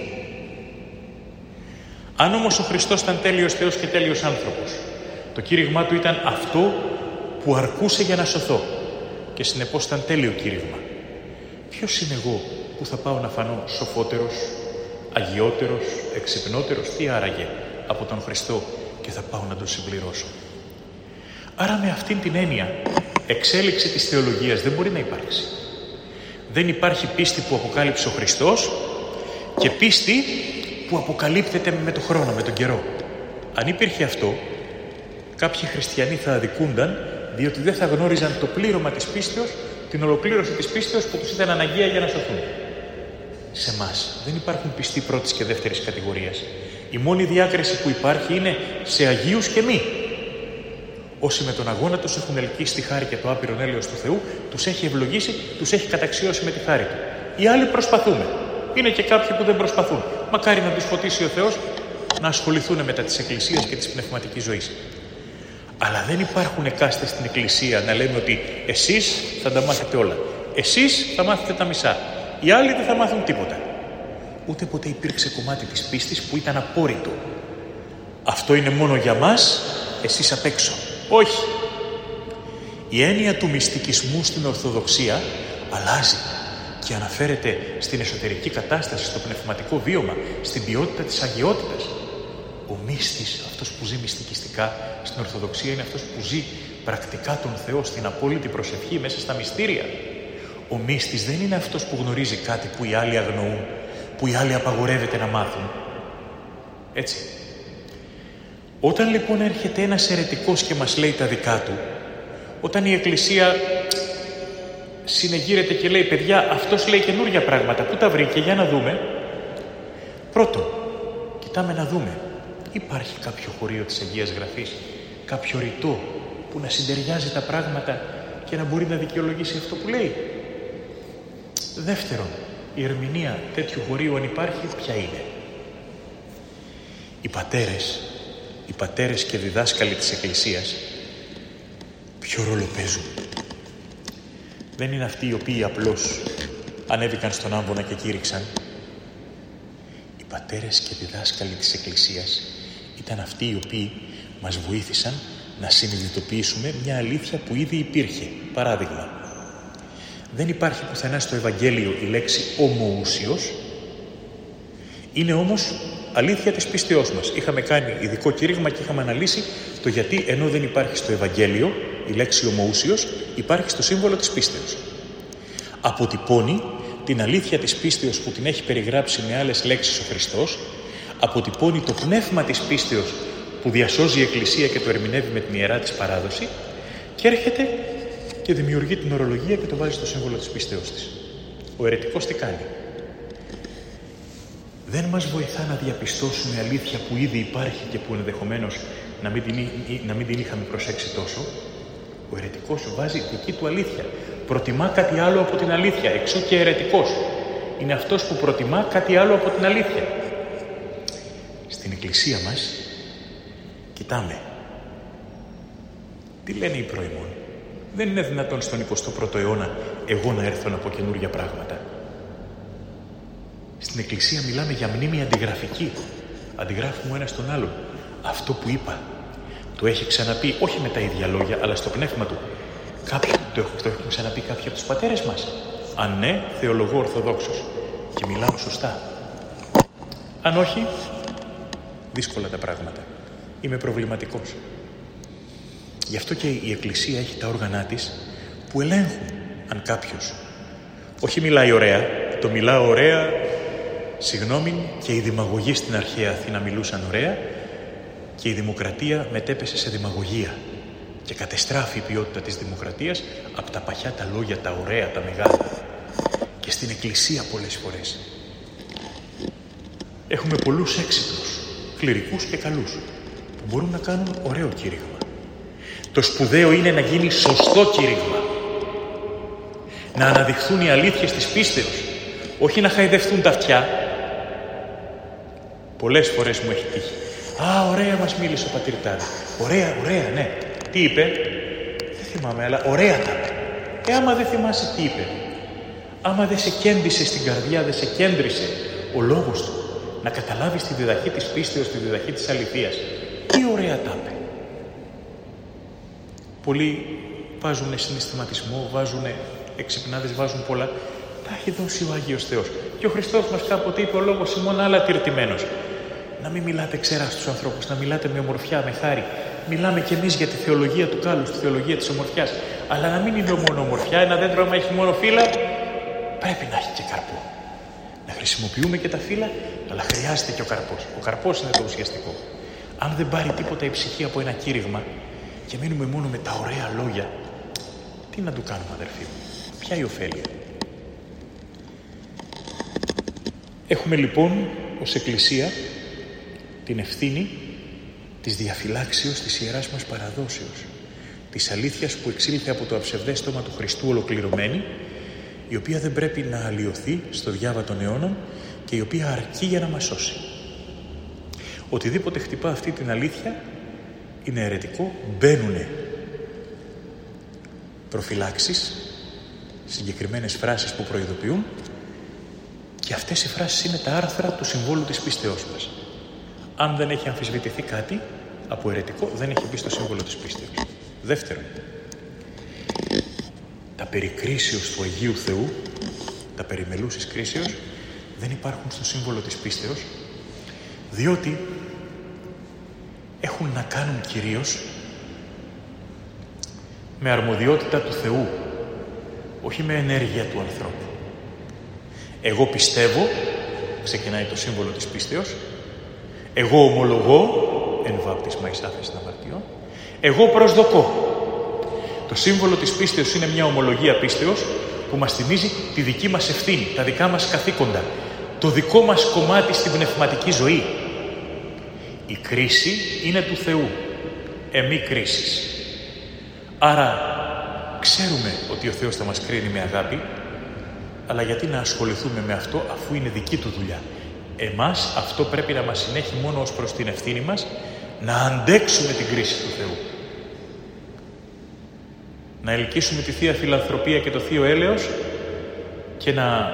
Αν όμως ο Χριστός ήταν τέλειος Θεός και τέλειος άνθρωπος, το κήρυγμά του ήταν αυτό που αρκούσε για να σωθώ και συνεπώς ήταν τέλειο κήρυγμα. Ποιος είμαι εγώ που θα πάω να φανώ σοφότερος, αγιότερος, εξυπνότερος, τι άραγε; Από τον Χριστό και θα πάω να τον συμπληρώσω. Άρα με αυτήν την έννοια εξέλιξη της θεολογίας δεν μπορεί να υπάρξει. Δεν υπάρχει πίστη που αποκάλυψε ο Χριστός και πίστη που αποκαλύπτεται με το χρόνο, με τον καιρό. Αν υπήρχε αυτό, κάποιοι χριστιανοί θα αδικούνταν διότι δεν θα γνώριζαν το πλήρωμα της πίστεως, την ολοκλήρωση της πίστεως που τους ήταν αναγκαία για να σωθούν. Σε εμάς δεν υπάρχουν πιστοί πρώτης και δεύτερης κατηγορίας. Η μόνη διάκριση που υπάρχει είναι σε Αγίους και μη. Όσοι με τον αγώνα τους έχουν ελκύσει τη χάρη και το άπειρο έλεος του Θεού, τους έχει ευλογήσει, τους έχει καταξιώσει με τη χάρη Του. Οι άλλοι προσπαθούμε. Είναι και κάποιοι που δεν προσπαθούν. Μακάρι να τους φωτίσει ο Θεός να ασχοληθούν μετά της Εκκλησίας και της πνευματικής ζωής. Αλλά δεν υπάρχουν εκάστες στην Εκκλησία να λέμε ότι εσείς θα τα μάθετε όλα. Εσείς θα μάθετε τα μισά. Οι άλλοι δεν θα μάθουν τίποτα ούτε ποτέ υπήρξε κομμάτι της πίστης που ήταν απόρριτο. Αυτό είναι μόνο για μας, εσείς απ' έξω. Όχι. Η έννοια του μυστικισμού στην Ορθοδοξία αλλάζει και αναφέρεται στην εσωτερική κατάσταση, στο πνευματικό βίωμα, στην ποιότητα της αγιότητας. Ο μύστης, αυτός που ζει μυστικιστικά στην Ορθοδοξία, είναι αυτός που ζει πρακτικά τον Θεό στην απόλυτη προσευχή μέσα στα μυστήρια. Ο μύστης δεν είναι αυτός που γνωρίζει κάτι που οι άλλοι αγνοούν που οι άλλοι απαγορεύεται να μάθουν. Έτσι. Όταν λοιπόν έρχεται ένας αιρετικός και μας λέει τα δικά του, όταν η Εκκλησία συνεγείρεται και λέει «Παιδιά, αυτός λέει καινούργια πράγματα, πού τα βρήκε, για να δούμε». Πρώτον, κοιτάμε να δούμε. Υπάρχει κάποιο χωρίο της Αγίας Γραφής, κάποιο ρητό που να συντεριάζει τα πράγματα και να μπορεί να δικαιολογήσει αυτό που λέει. Δεύτερον, η ερμηνεία τέτοιου χωρίου αν υπάρχει, ποια είναι. Οι πατέρες, οι πατέρες και διδάσκαλοι της Εκκλησίας, ποιο ρόλο παίζουν. Δεν είναι αυτοί οι οποίοι απλώς ανέβηκαν στον άμβονα και κήρυξαν. Οι πατέρες και διδάσκαλοι της Εκκλησίας ήταν αυτοί οι οποίοι μας βοήθησαν να συνειδητοποιήσουμε μια αλήθεια που ήδη υπήρχε. Παράδειγμα, δεν υπάρχει πουθενά στο Ευαγγέλιο η λέξη ομοούσιος, είναι όμως αλήθεια της πίστεώς μας. Είχαμε κάνει ειδικό κήρυγμα και είχαμε αναλύσει το γιατί ενώ δεν υπάρχει στο Ευαγγέλιο η λέξη ομοούσιος, υπάρχει στο σύμβολο της πίστεως. Αποτυπώνει την αλήθεια της πίστεως που την έχει περιγράψει με άλλες λέξεις ο Χριστός, αποτυπώνει το πνεύμα της πίστεως που διασώζει η Εκκλησία και το ερμηνεύει με την ιερά της παράδοση και έρχεται και δημιουργεί την ορολογία και το βάζει στο σύμβολο της πίστεως της. Ο αιρετικός τι κάνει; Δεν μας βοηθά να διαπιστώσουμε αλήθεια που ήδη υπάρχει και που ενδεχομένως να μην την, να μην την είχαμε προσέξει τόσο. Ο αιρετικός βάζει δική του αλήθεια. Προτιμά κάτι άλλο από την αλήθεια. Εξού και αιρετικός. Είναι αυτός που προτιμά κάτι άλλο από την αλήθεια. Στην εκκλησία μας κοιτάμε. Τι λένε οι προημόνοι. Δεν είναι δυνατόν στον 21ο αιώνα εγώ να έρθω να πω καινούργια πράγματα. Στην Εκκλησία μιλάμε για μνήμη αντιγραφική. Αντιγράφουμε ένας στον άλλον. Αυτό που είπα το έχει ξαναπεί, όχι με τα ίδια λόγια, αλλά στο πνεύμα του. Κάποιο, το, το έχουν ξαναπεί κάποιοι από τους πατέρες μας. Αν ναι, θεολογώ ορθοδόξος και μιλάω σωστά. Αν όχι, δύσκολα τα πράγματα. Είμαι προβληματικός. Γι' αυτό και η Εκκλησία έχει τα όργανά της που ελέγχουν αν κάποιος όχι μιλάει ωραία, το μιλάω ωραία, συγγνώμη, και οι δημαγωγοί στην αρχαία Αθήνα μιλούσαν ωραία και η δημοκρατία μετέπεσε σε δημαγωγία και κατεστράφει η ποιότητα της δημοκρατίας από τα παχιά τα λόγια, τα ωραία, τα μεγάλα και στην εκκλησία πολλές φορές. Έχουμε πολλούς έξυπνους, κληρικούς και καλούς που μπορούν να κάνουν ωραίο κήρυγμα. Το σπουδαίο είναι να γίνει σωστό κήρυγμα. Να αναδειχθούν οι αλήθειες της πίστεως, όχι να χαϊδευτούν τα αυτιά. Πολλές φορές μου έχει τύχει. Α, ωραία μας μίλησε ο πατήρ Ωραία, ωραία, ναι. Τι είπε; Δεν θυμάμαι, αλλά ωραία τα είπε. Ε, άμα δεν θυμάσαι τι είπε. Άμα δεν σε κέντησε στην καρδιά, δεν σε κέντρισε ο λόγος του. Να καταλάβεις τη διδαχή της πίστεως, τη διδαχή της αληθείας. Τι ωραία τα είπε. Πολλοί βάζουν συναισθηματισμό, βάζουν εξυπνάδες, βάζουν πολλά. Τα έχει δώσει ο Άγιος Θεός. Και ο Χριστός μας κάποτε είπε ο λόγος ημών άλλα τυρτημένος. Να μην μιλάτε ξέρα στους ανθρώπους, να μιλάτε με ομορφιά, με χάρη. Μιλάμε κι εμείς για τη θεολογία του κάλους, τη θεολογία της ομορφιάς. Αλλά να μην είναι μόνο ομορφιά, ένα δέντρο άμα έχει μόνο φύλλα, πρέπει να έχει και καρπό. Να χρησιμοποιούμε και τα φύλλα, αλλά χρειάζεται και ο καρπός. Ο καρπός είναι το ουσιαστικό. Αν δεν πάρει τίποτα η ψυχή από ένα κήρυγμα και μείνουμε μόνο με τα ωραία λόγια, τι να του κάνουμε αδερφοί μου; Ποια η ωφέλεια; Έχουμε λοιπόν ως Εκκλησία την ευθύνη της διαφυλάξεως της Ιεράς μας παραδόσεως, της αλήθειας που εξήλθε από το αψευδέ στόμα του Χριστού ολοκληρωμένη, η οποία δεν πρέπει να αλλοιωθεί στο διάβα των αιώνων και η οποία αρκεί για να μας σώσει. Οτιδήποτε χτυπά αυτή την αλήθεια είναι αιρετικό, μπαίνουν προφυλάξεις, συγκεκριμένες φράσεις που προειδοποιούν και αυτές οι φράσεις είναι τα άρθρα του συμβόλου της πίστεώς μας. Αν δεν έχει αμφισβητηθεί κάτι από αιρετικό, δεν έχει μπει στο σύμβολο της πίστεως. Δεύτερον, τα περί του Αγίου Θεού, τα περιμελούσεις κρίσεως, δεν υπάρχουν στο σύμβολο της πίστεως, διότι έχουν να κάνουν κυρίως με αρμοδιότητα του Θεού, όχι με ενέργεια του ανθρώπου. Εγώ πιστεύω, ξεκινάει το σύμβολο της πίστεως, εγώ ομολογώ, εν βάπτισμα εις άφεση αμαρτιών, εγώ προσδοκώ. Το σύμβολο της πίστεως είναι μια ομολογία πίστεως που μας θυμίζει τη δική μας ευθύνη, τα δικά μας καθήκοντα, το δικό μας κομμάτι στην πνευματική ζωή. Η κρίση είναι του Θεού, εμή κρίσεις. Άρα ξέρουμε ότι ο Θεός θα μας κρίνει με αγάπη, αλλά γιατί να ασχοληθούμε με αυτό αφού είναι δική του δουλειά. Εμάς αυτό πρέπει να μας συνέχει μόνο ως προς την ευθύνη μας να αντέξουμε την κρίση του Θεού. Να ελκύσουμε τη Θεία Φιλανθρωπία και το Θείο Έλεος και να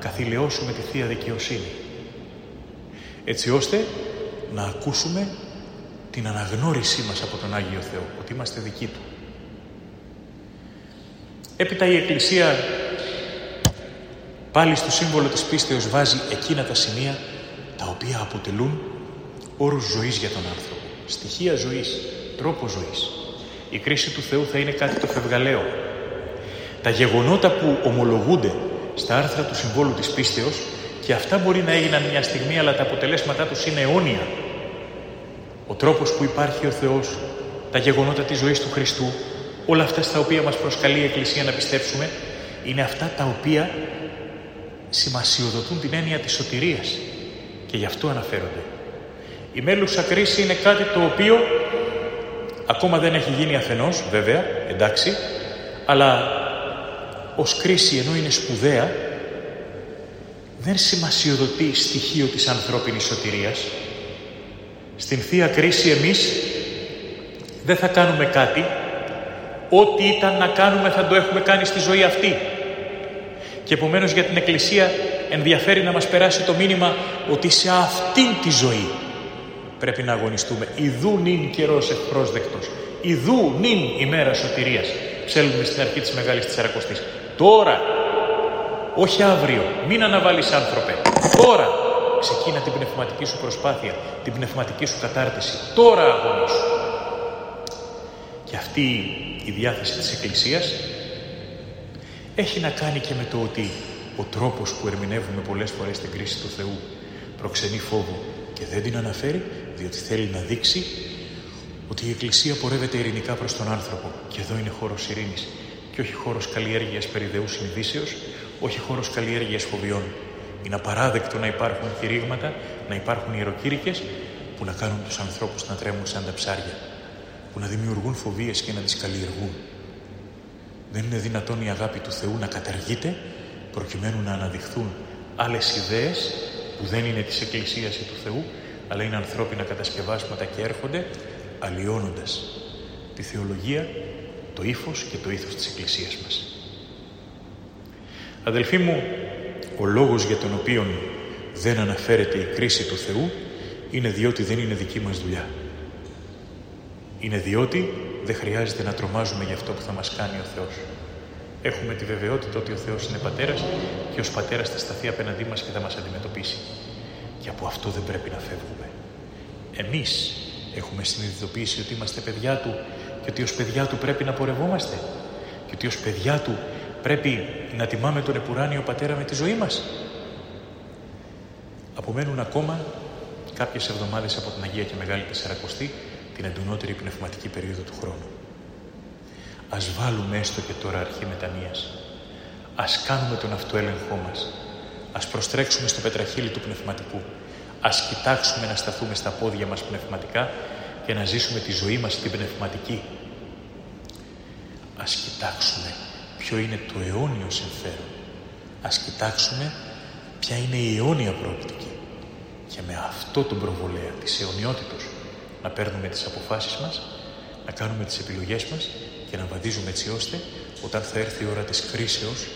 καθηλαιώσουμε τη Θεία Δικαιοσύνη. Έτσι ώστε να ακούσουμε την αναγνώρισή μας από τον Άγιο Θεό, ότι είμαστε δικοί Του. Έπειτα η Εκκλησία πάλι στο σύμβολο της πίστεως βάζει εκείνα τα σημεία τα οποία αποτελούν όρους ζωής για τον άνθρωπο. Στοιχεία ζωής, τρόπο ζωής. Η κρίση του Θεού θα είναι κάτι το φευγαλαίο. Τα γεγονότα που ομολογούνται στα άρθρα του συμβόλου της πίστεως και αυτά μπορεί να έγιναν μια στιγμή αλλά τα αποτελέσματά τους είναι αιώνια. Ο τρόπος που υπάρχει ο Θεός, τα γεγονότα της ζωής του Χριστού, όλα αυτά στα οποία μας προσκαλεί η Εκκλησία να πιστέψουμε, είναι αυτά τα οποία σημασιοδοτούν την έννοια της σωτηρίας και γι' αυτό αναφέρονται. Η μέλουσα κρίση είναι κάτι το οποίο ακόμα δεν έχει γίνει αφενός, βέβαια, εντάξει, αλλά ως κρίση ενώ είναι σπουδαία, δεν σημασιοδοτεί στοιχείο της ανθρώπινης σωτηρίας. Στην Θεία Κρίση εμείς δεν θα κάνουμε κάτι, ό,τι ήταν να κάνουμε θα το έχουμε κάνει στη ζωή αυτή. Και επομένως για την Εκκλησία ενδιαφέρει να μας περάσει το μήνυμα ότι σε αυτήν τη ζωή πρέπει να αγωνιστούμε. Ιδού νυν καιρός ευπρόσδεκτος. Ιδού νυν ημέρας σωτηρίας. Ψέλνουμε στην αρχή της Μεγάλης Τεσσαρακοστής. Τώρα όχι αύριο. Μην αναβάλεις άνθρωπε. Τώρα ξεκίνα την πνευματική σου προσπάθεια, την πνευματική σου κατάρτιση. Τώρα αγωνίσου. Και αυτή η διάθεση της Εκκλησίας έχει να κάνει και με το ότι ο τρόπος που ερμηνεύουμε πολλές φορές την κρίση του Θεού προξενεί φόβο και δεν την αναφέρει διότι θέλει να δείξει ότι η Εκκλησία πορεύεται ειρηνικά προς τον άνθρωπο και εδώ είναι χώρος ειρήνης και όχι χώρος καλλιέργειας περιδεού συνειδήσεως, όχι χώρος καλλιέργειας φοβιών. Είναι απαράδεκτο να υπάρχουν κηρύγματα, να υπάρχουν ιεροκήρυκες που να κάνουν τους ανθρώπους να τρέμουν σαν τα ψάρια, που να δημιουργούν φοβίες και να τις καλλιεργούν. Δεν είναι δυνατόν η αγάπη του Θεού να καταργείται προκειμένου να αναδειχθούν άλλες ιδέες που δεν είναι της Εκκλησίας ή του Θεού, αλλά είναι ανθρώπινα κατασκευάσματα και έρχονται αλλοιώνοντας τη θεολογία, το ύφος και το ήθος της Εκκλησίας μας. Αδελφοί μου, ο λόγος για τον οποίο δεν αναφέρεται η κρίση του Θεού είναι διότι δεν είναι δική μας δουλειά. Είναι διότι δεν χρειάζεται να τρομάζουμε για αυτό που θα μας κάνει ο Θεός. Έχουμε τη βεβαιότητα ότι ο Θεός είναι Πατέρας και ως Πατέρας θα σταθεί απέναντί μας και θα μας αντιμετωπίσει. Και από αυτό δεν πρέπει να φεύγουμε. Εμείς έχουμε συνειδητοποιήσει ότι είμαστε παιδιά Του και ότι ως παιδιά Του πρέπει να πορευόμαστε και ότι ως παιδιά Του πρέπει να τιμάμε τον επουράνιο Πατέρα με τη ζωή μας. Απομένουν ακόμα κάποιες εβδομάδες από την Αγία και Μεγάλη Τεσσαρακοστή την εντονότερη πνευματική περίοδο του χρόνου. Ας βάλουμε έστω και τώρα αρχή μετανοίας. Ας κάνουμε τον αυτοέλεγχό μας. Ας προστρέξουμε στο πετραχύλι του πνευματικού. Ας κοιτάξουμε να σταθούμε στα πόδια μας πνευματικά και να ζήσουμε τη ζωή μας την πνευματική. Ας κοιτάξουμε ποιο είναι το αιώνιο συμφέρον. Ας κοιτάξουμε ποια είναι η αιώνια προοπτική. Και με αυτό τον προβολέα της αιωνιότητος να παίρνουμε τις αποφάσεις μας, να κάνουμε τις επιλογές μας και να βαδίζουμε έτσι ώστε όταν θα έρθει η ώρα της κρίσεως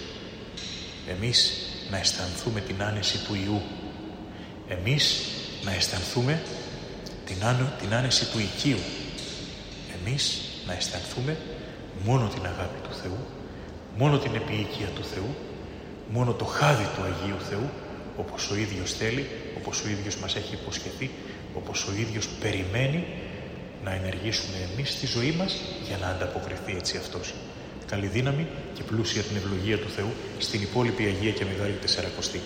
εμείς να αισθανθούμε την άνεση του Ιού. Εμείς να αισθανθούμε την, την άνεση του οικείου. Εμείς να αισθανθούμε μόνο την αγάπη του Θεού, μόνο την επίοικια του Θεού, μόνο το χάδι του Αγίου Θεού, όπως ο ίδιος θέλει, όπως ο ίδιος μας έχει υποσχεθεί, όπως ο ίδιος περιμένει να ενεργήσουμε εμείς στη ζωή μας για να ανταποκριθεί έτσι Αυτός. Καλή δύναμη και πλούσια την ευλογία του Θεού στην υπόλοιπη Αγία και Μεγάλη Τεσσαρακοστή.